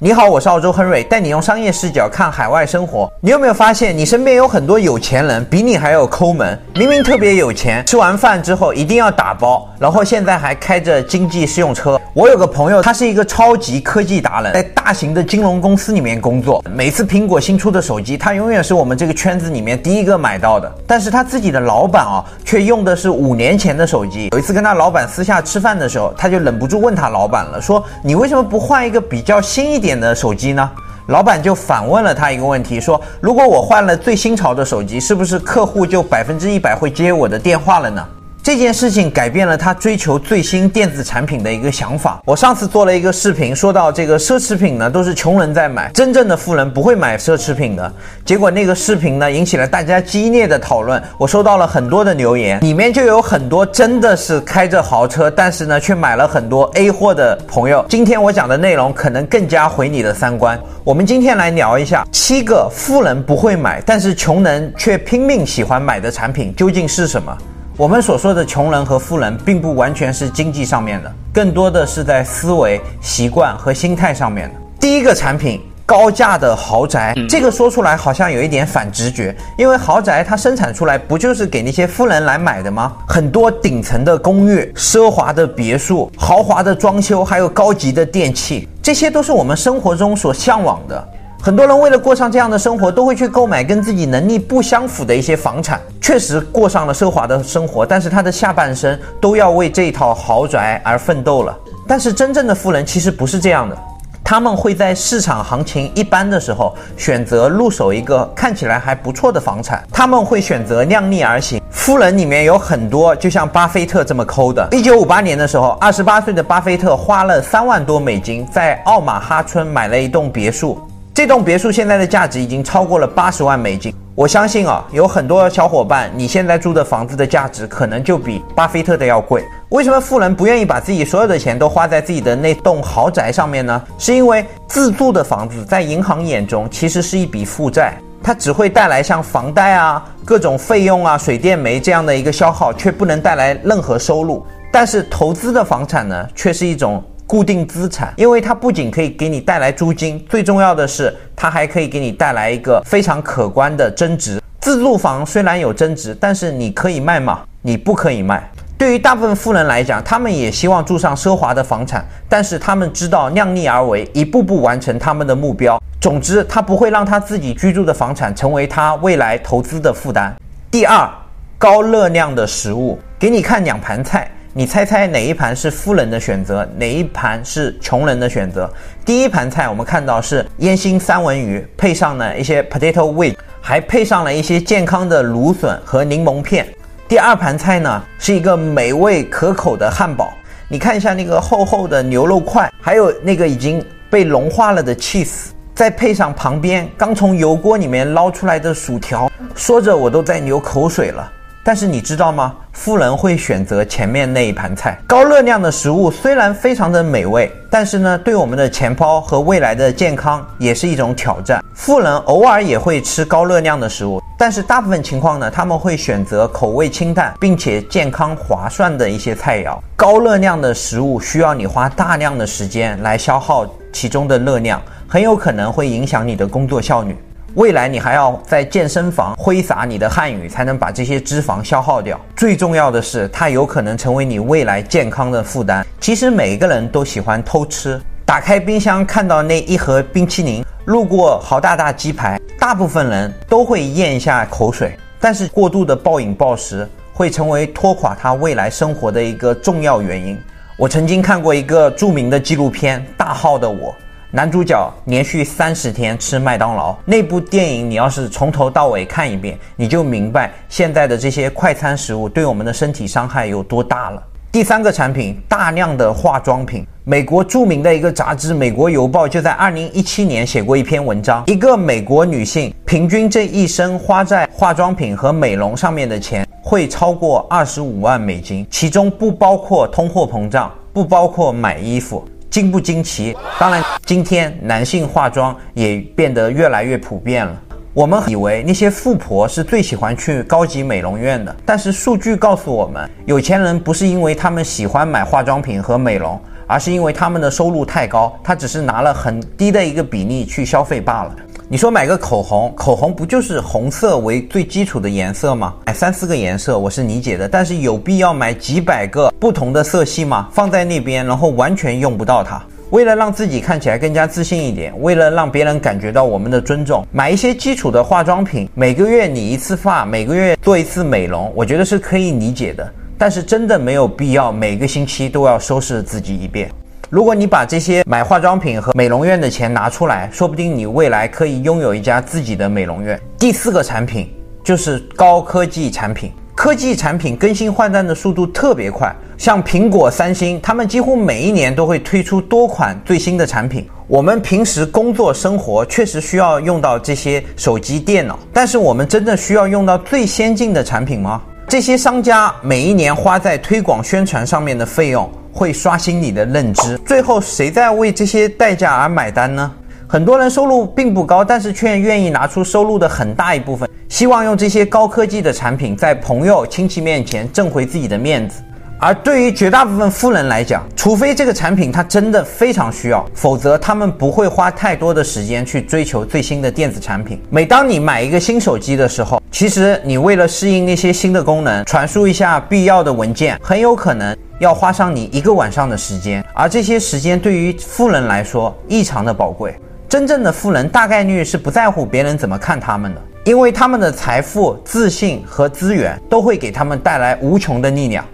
你好，我是澳洲亨瑞，带你用商业视角看海外生活。你有没有发现，你身边有很多有钱人，比你还要抠门？明明特别有钱，吃完饭之后一定要打包，然后现在还开着经济适用车。我有个朋友，他是一个超级科技达人，在大型的金融公司里面工作。每次苹果新出的手机，他永远是我们这个圈子里面第一个买到的。但是他自己的老板啊，却用的是五年前的手机。有一次跟他老板私下吃饭的时候，他就忍不住问他老板了，说：“你为什么不换一个比较新一点？”的手机呢？老板就反问了他一个问题，说：“如果我换了最新潮的手机，是不是客户就百分之一百会接我的电话了呢？”这件事情改变了他追求最新电子产品的一个想法。我上次做了一个视频，说到这个奢侈品呢，都是穷人在买，真正的富人不会买奢侈品的。结果那个视频呢，引起了大家激烈的讨论。我收到了很多的留言，里面就有很多真的是开着豪车，但是呢，却买了很多 A 货的朋友。今天我讲的内容可能更加毁你的三观。我们今天来聊一下七个富人不会买，但是穷人却拼命喜欢买的产品究竟是什么。我们所说的穷人和富人，并不完全是经济上面的，更多的是在思维习惯和心态上面的。第一个产品，高价的豪宅，这个说出来好像有一点反直觉，因为豪宅它生产出来不就是给那些富人来买的吗？很多顶层的公寓、奢华的别墅、豪华的装修，还有高级的电器，这些都是我们生活中所向往的。很多人为了过上这样的生活，都会去购买跟自己能力不相符的一些房产，确实过上了奢华的生活，但是他的下半生都要为这套豪宅而奋斗了。但是真正的富人其实不是这样的，他们会在市场行情一般的时候选择入手一个看起来还不错的房产，他们会选择量力而行。富人里面有很多就像巴菲特这么抠的。一九五八年的时候，二十八岁的巴菲特花了三万多美金在奥马哈村买了一栋别墅。这栋别墅现在的价值已经超过了八十万美金。我相信啊，有很多小伙伴，你现在住的房子的价值可能就比巴菲特的要贵。为什么富人不愿意把自己所有的钱都花在自己的那栋豪宅上面呢？是因为自住的房子在银行眼中其实是一笔负债，它只会带来像房贷啊、各种费用啊、水电煤这样的一个消耗，却不能带来任何收入。但是投资的房产呢，却是一种。固定资产，因为它不仅可以给你带来租金，最重要的是它还可以给你带来一个非常可观的增值。自住房虽然有增值，但是你可以卖吗？你不可以卖。对于大部分富人来讲，他们也希望住上奢华的房产，但是他们知道量力而为，一步步完成他们的目标。总之，他不会让他自己居住的房产成为他未来投资的负担。第二，高热量的食物，给你看两盘菜。你猜猜哪一盘是富人的选择，哪一盘是穷人的选择？第一盘菜我们看到是烟熏三文鱼，配上了一些 potato wedge，还配上了一些健康的芦笋和柠檬片。第二盘菜呢是一个美味可口的汉堡，你看一下那个厚厚的牛肉块，还有那个已经被融化了的 cheese，再配上旁边刚从油锅里面捞出来的薯条，说着我都在流口水了。但是你知道吗？富人会选择前面那一盘菜。高热量的食物虽然非常的美味，但是呢，对我们的钱包和未来的健康也是一种挑战。富人偶尔也会吃高热量的食物，但是大部分情况呢，他们会选择口味清淡并且健康划算的一些菜肴。高热量的食物需要你花大量的时间来消耗其中的热量，很有可能会影响你的工作效率。未来你还要在健身房挥洒你的汗雨，才能把这些脂肪消耗掉。最重要的是，它有可能成为你未来健康的负担。其实每个人都喜欢偷吃，打开冰箱看到那一盒冰淇淋，路过豪大大鸡排，大部分人都会咽一下口水。但是过度的暴饮暴食会成为拖垮他未来生活的一个重要原因。我曾经看过一个著名的纪录片《大号的我》。男主角连续三十天吃麦当劳，那部电影你要是从头到尾看一遍，你就明白现在的这些快餐食物对我们的身体伤害有多大了。第三个产品，大量的化妆品。美国著名的一个杂志《美国邮报》就在二零一七年写过一篇文章，一个美国女性平均这一生花在化妆品和美容上面的钱会超过二十五万美金，其中不包括通货膨胀，不包括买衣服。惊不惊奇？当然，今天男性化妆也变得越来越普遍了。我们以为那些富婆是最喜欢去高级美容院的，但是数据告诉我们，有钱人不是因为他们喜欢买化妆品和美容，而是因为他们的收入太高，他只是拿了很低的一个比例去消费罢了。你说买个口红，口红不就是红色为最基础的颜色吗？买三四个颜色我是理解的，但是有必要买几百个不同的色系吗？放在那边，然后完全用不到它。为了让自己看起来更加自信一点，为了让别人感觉到我们的尊重，买一些基础的化妆品，每个月理一次发，每个月做一次美容，我觉得是可以理解的。但是真的没有必要每个星期都要收拾自己一遍。如果你把这些买化妆品和美容院的钱拿出来，说不定你未来可以拥有一家自己的美容院。第四个产品就是高科技产品，科技产品更新换代的速度特别快，像苹果、三星，他们几乎每一年都会推出多款最新的产品。我们平时工作生活确实需要用到这些手机、电脑，但是我们真的需要用到最先进的产品吗？这些商家每一年花在推广宣传上面的费用。会刷新你的认知，最后谁在为这些代价而买单呢？很多人收入并不高，但是却愿意拿出收入的很大一部分，希望用这些高科技的产品在朋友亲戚面前挣回自己的面子。而对于绝大部分富人来讲，除非这个产品他真的非常需要，否则他们不会花太多的时间去追求最新的电子产品。每当你买一个新手机的时候，其实你为了适应那些新的功能，传输一下必要的文件，很有可能。要花上你一个晚上的时间，而这些时间对于富人来说异常的宝贵。真正的富人大概率是不在乎别人怎么看他们的，因为他们的财富、自信和资源都会给他们带来无穷的力量。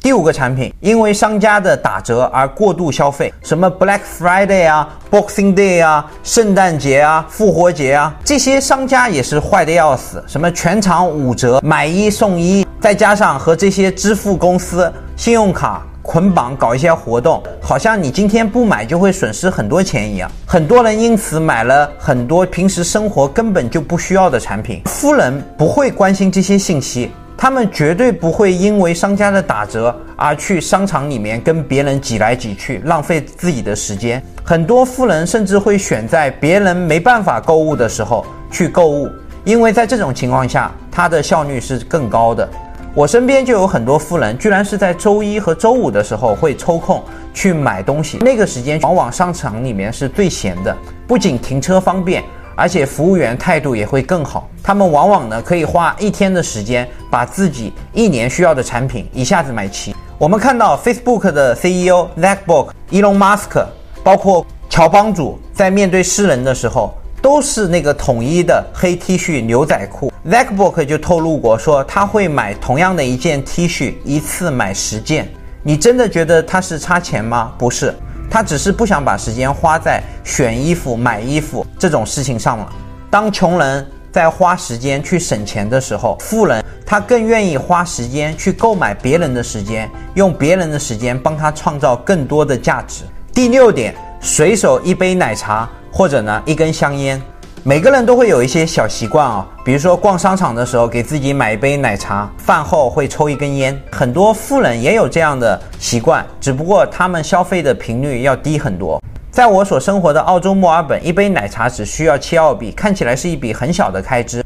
第五个产品，因为商家的打折而过度消费，什么 Black Friday 啊、Boxing Day 啊、圣诞节啊、复活节啊，这些商家也是坏的要死，什么全场五折、买一送一。再加上和这些支付公司、信用卡捆绑搞一些活动，好像你今天不买就会损失很多钱一样。很多人因此买了很多平时生活根本就不需要的产品。富人不会关心这些信息，他们绝对不会因为商家的打折而去商场里面跟别人挤来挤去，浪费自己的时间。很多富人甚至会选在别人没办法购物的时候去购物，因为在这种情况下，它的效率是更高的。我身边就有很多富人，居然是在周一和周五的时候会抽空去买东西。那个时间往往商场里面是最闲的，不仅停车方便，而且服务员态度也会更好。他们往往呢可以花一天的时间，把自己一年需要的产品一下子买齐。我们看到 Facebook 的 CEO Zuckerberg、Elon Musk，包括乔帮主，在面对世人的时候。都是那个统一的黑 T 恤牛仔裤。Zackbook 就透露过说他会买同样的一件 T 恤，一次买十件。你真的觉得他是差钱吗？不是，他只是不想把时间花在选衣服、买衣服这种事情上了。当穷人在花时间去省钱的时候，富人他更愿意花时间去购买别人的时间，用别人的时间帮他创造更多的价值。第六点，随手一杯奶茶。或者呢，一根香烟，每个人都会有一些小习惯啊，比如说逛商场的时候给自己买一杯奶茶，饭后会抽一根烟。很多富人也有这样的习惯，只不过他们消费的频率要低很多。在我所生活的澳洲墨尔本，一杯奶茶只需要七澳币，看起来是一笔很小的开支，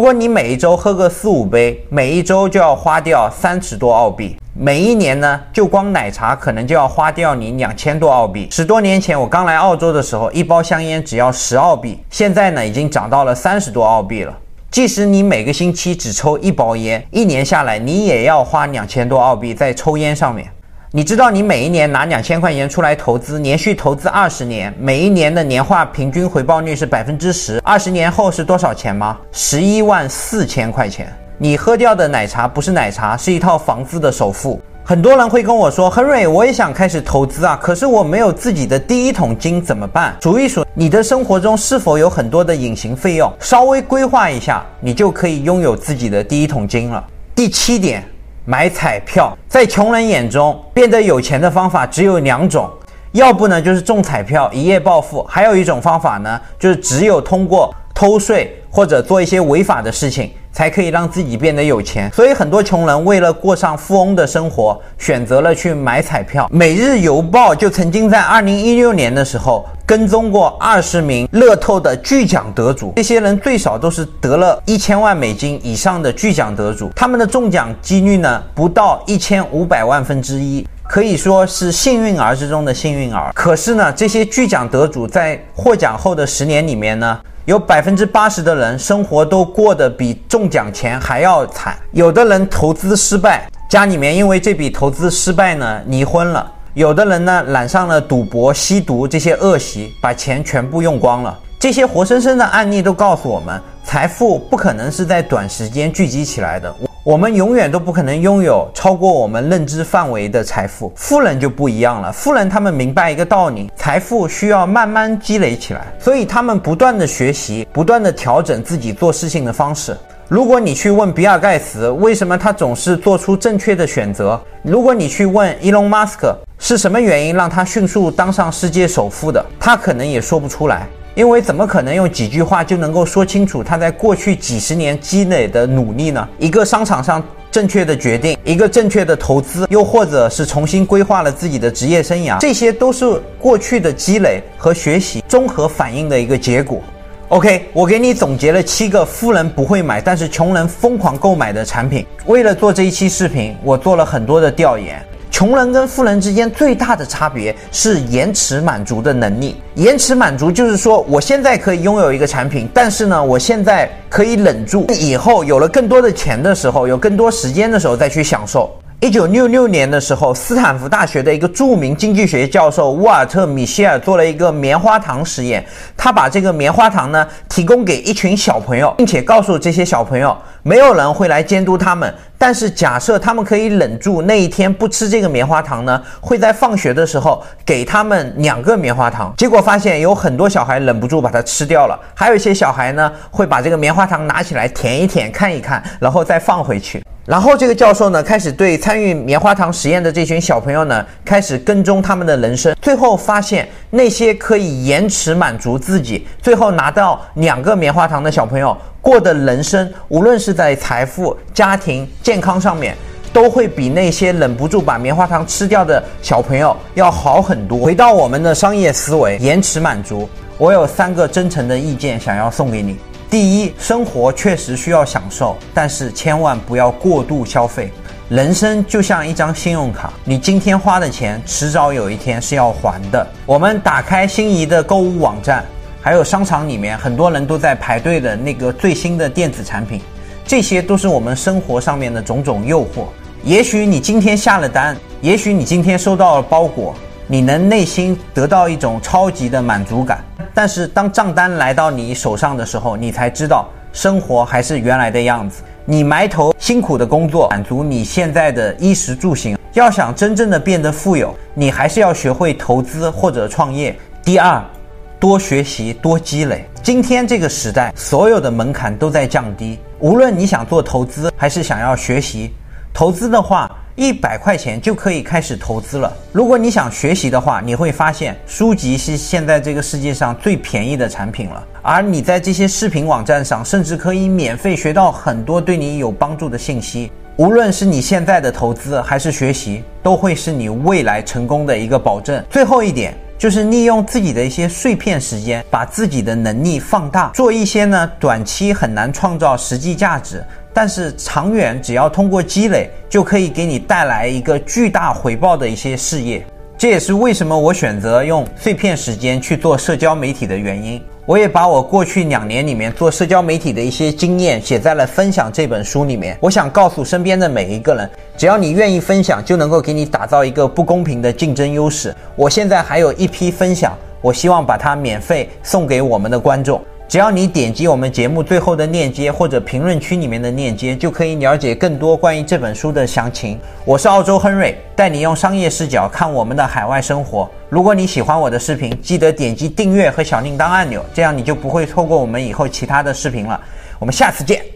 如果你每一周喝个四五杯，每一周就要花掉三十多澳币。每一年呢，就光奶茶可能就要花掉你两千多澳币。十多年前我刚来澳洲的时候，一包香烟只要十澳币，现在呢已经涨到了三十多澳币了。即使你每个星期只抽一包烟，一年下来你也要花两千多澳币在抽烟上面。你知道你每一年拿两千块钱出来投资，连续投资二十年，每一年的年化平均回报率是百分之十，二十年后是多少钱吗？十一万四千块钱。你喝掉的奶茶不是奶茶，是一套房子的首付。很多人会跟我说：“亨瑞，我也想开始投资啊，可是我没有自己的第一桶金，怎么办？”数一数你的生活中是否有很多的隐形费用，稍微规划一下，你就可以拥有自己的第一桶金了。第七点，买彩票。在穷人眼中，变得有钱的方法只有两种，要不呢就是中彩票一夜暴富，还有一种方法呢就是只有通过偷税或者做一些违法的事情。才可以让自己变得有钱，所以很多穷人为了过上富翁的生活，选择了去买彩票。每日邮报就曾经在二零一六年的时候跟踪过二十名乐透的巨奖得主，这些人最少都是得了一千万美金以上的巨奖得主，他们的中奖几率呢不到一千五百万分之一。可以说是幸运儿之中的幸运儿。可是呢，这些巨奖得主在获奖后的十年里面呢，有百分之八十的人生活都过得比中奖前还要惨。有的人投资失败，家里面因为这笔投资失败呢离婚了；有的人呢染上了赌博、吸毒这些恶习，把钱全部用光了。这些活生生的案例都告诉我们，财富不可能是在短时间聚集起来的。我们永远都不可能拥有超过我们认知范围的财富。富人就不一样了，富人他们明白一个道理：财富需要慢慢积累起来，所以他们不断的学习，不断的调整自己做事情的方式。如果你去问比尔盖茨为什么他总是做出正确的选择，如果你去问伊隆马斯克是什么原因让他迅速当上世界首富的，他可能也说不出来。因为怎么可能用几句话就能够说清楚他在过去几十年积累的努力呢？一个商场上正确的决定，一个正确的投资，又或者是重新规划了自己的职业生涯，这些都是过去的积累和学习综合反映的一个结果。OK，我给你总结了七个富人不会买，但是穷人疯狂购买的产品。为了做这一期视频，我做了很多的调研。穷人跟富人之间最大的差别是延迟满足的能力。延迟满足就是说，我现在可以拥有一个产品，但是呢，我现在可以忍住，以后有了更多的钱的时候，有更多时间的时候再去享受。一九六六年的时候，斯坦福大学的一个著名经济学教授沃尔特·米歇尔做了一个棉花糖实验。他把这个棉花糖呢提供给一群小朋友，并且告诉这些小朋友，没有人会来监督他们。但是假设他们可以忍住那一天不吃这个棉花糖呢，会在放学的时候给他们两个棉花糖。结果发现有很多小孩忍不住把它吃掉了，还有一些小孩呢会把这个棉花糖拿起来舔一舔、看一看，然后再放回去。然后这个教授呢，开始对参与棉花糖实验的这群小朋友呢，开始跟踪他们的人生。最后发现，那些可以延迟满足自己，最后拿到两个棉花糖的小朋友，过的人生，无论是在财富、家庭、健康上面，都会比那些忍不住把棉花糖吃掉的小朋友要好很多。回到我们的商业思维，延迟满足，我有三个真诚的意见想要送给你。第一，生活确实需要享受，但是千万不要过度消费。人生就像一张信用卡，你今天花的钱，迟早有一天是要还的。我们打开心仪的购物网站，还有商场里面，很多人都在排队的那个最新的电子产品，这些都是我们生活上面的种种诱惑。也许你今天下了单，也许你今天收到了包裹，你能内心得到一种超级的满足感。但是当账单来到你手上的时候，你才知道生活还是原来的样子。你埋头辛苦的工作，满足你现在的衣食住行。要想真正的变得富有，你还是要学会投资或者创业。第二，多学习，多积累。今天这个时代，所有的门槛都在降低。无论你想做投资，还是想要学习，投资的话。一百块钱就可以开始投资了。如果你想学习的话，你会发现书籍是现在这个世界上最便宜的产品了。而你在这些视频网站上，甚至可以免费学到很多对你有帮助的信息。无论是你现在的投资还是学习，都会是你未来成功的一个保证。最后一点就是利用自己的一些碎片时间，把自己的能力放大，做一些呢短期很难创造实际价值。但是长远，只要通过积累，就可以给你带来一个巨大回报的一些事业。这也是为什么我选择用碎片时间去做社交媒体的原因。我也把我过去两年里面做社交媒体的一些经验写在了《分享》这本书里面。我想告诉身边的每一个人，只要你愿意分享，就能够给你打造一个不公平的竞争优势。我现在还有一批分享，我希望把它免费送给我们的观众。只要你点击我们节目最后的链接或者评论区里面的链接，就可以了解更多关于这本书的详情。我是澳洲亨瑞，带你用商业视角看我们的海外生活。如果你喜欢我的视频，记得点击订阅和小铃铛按钮，这样你就不会错过我们以后其他的视频了。我们下次见。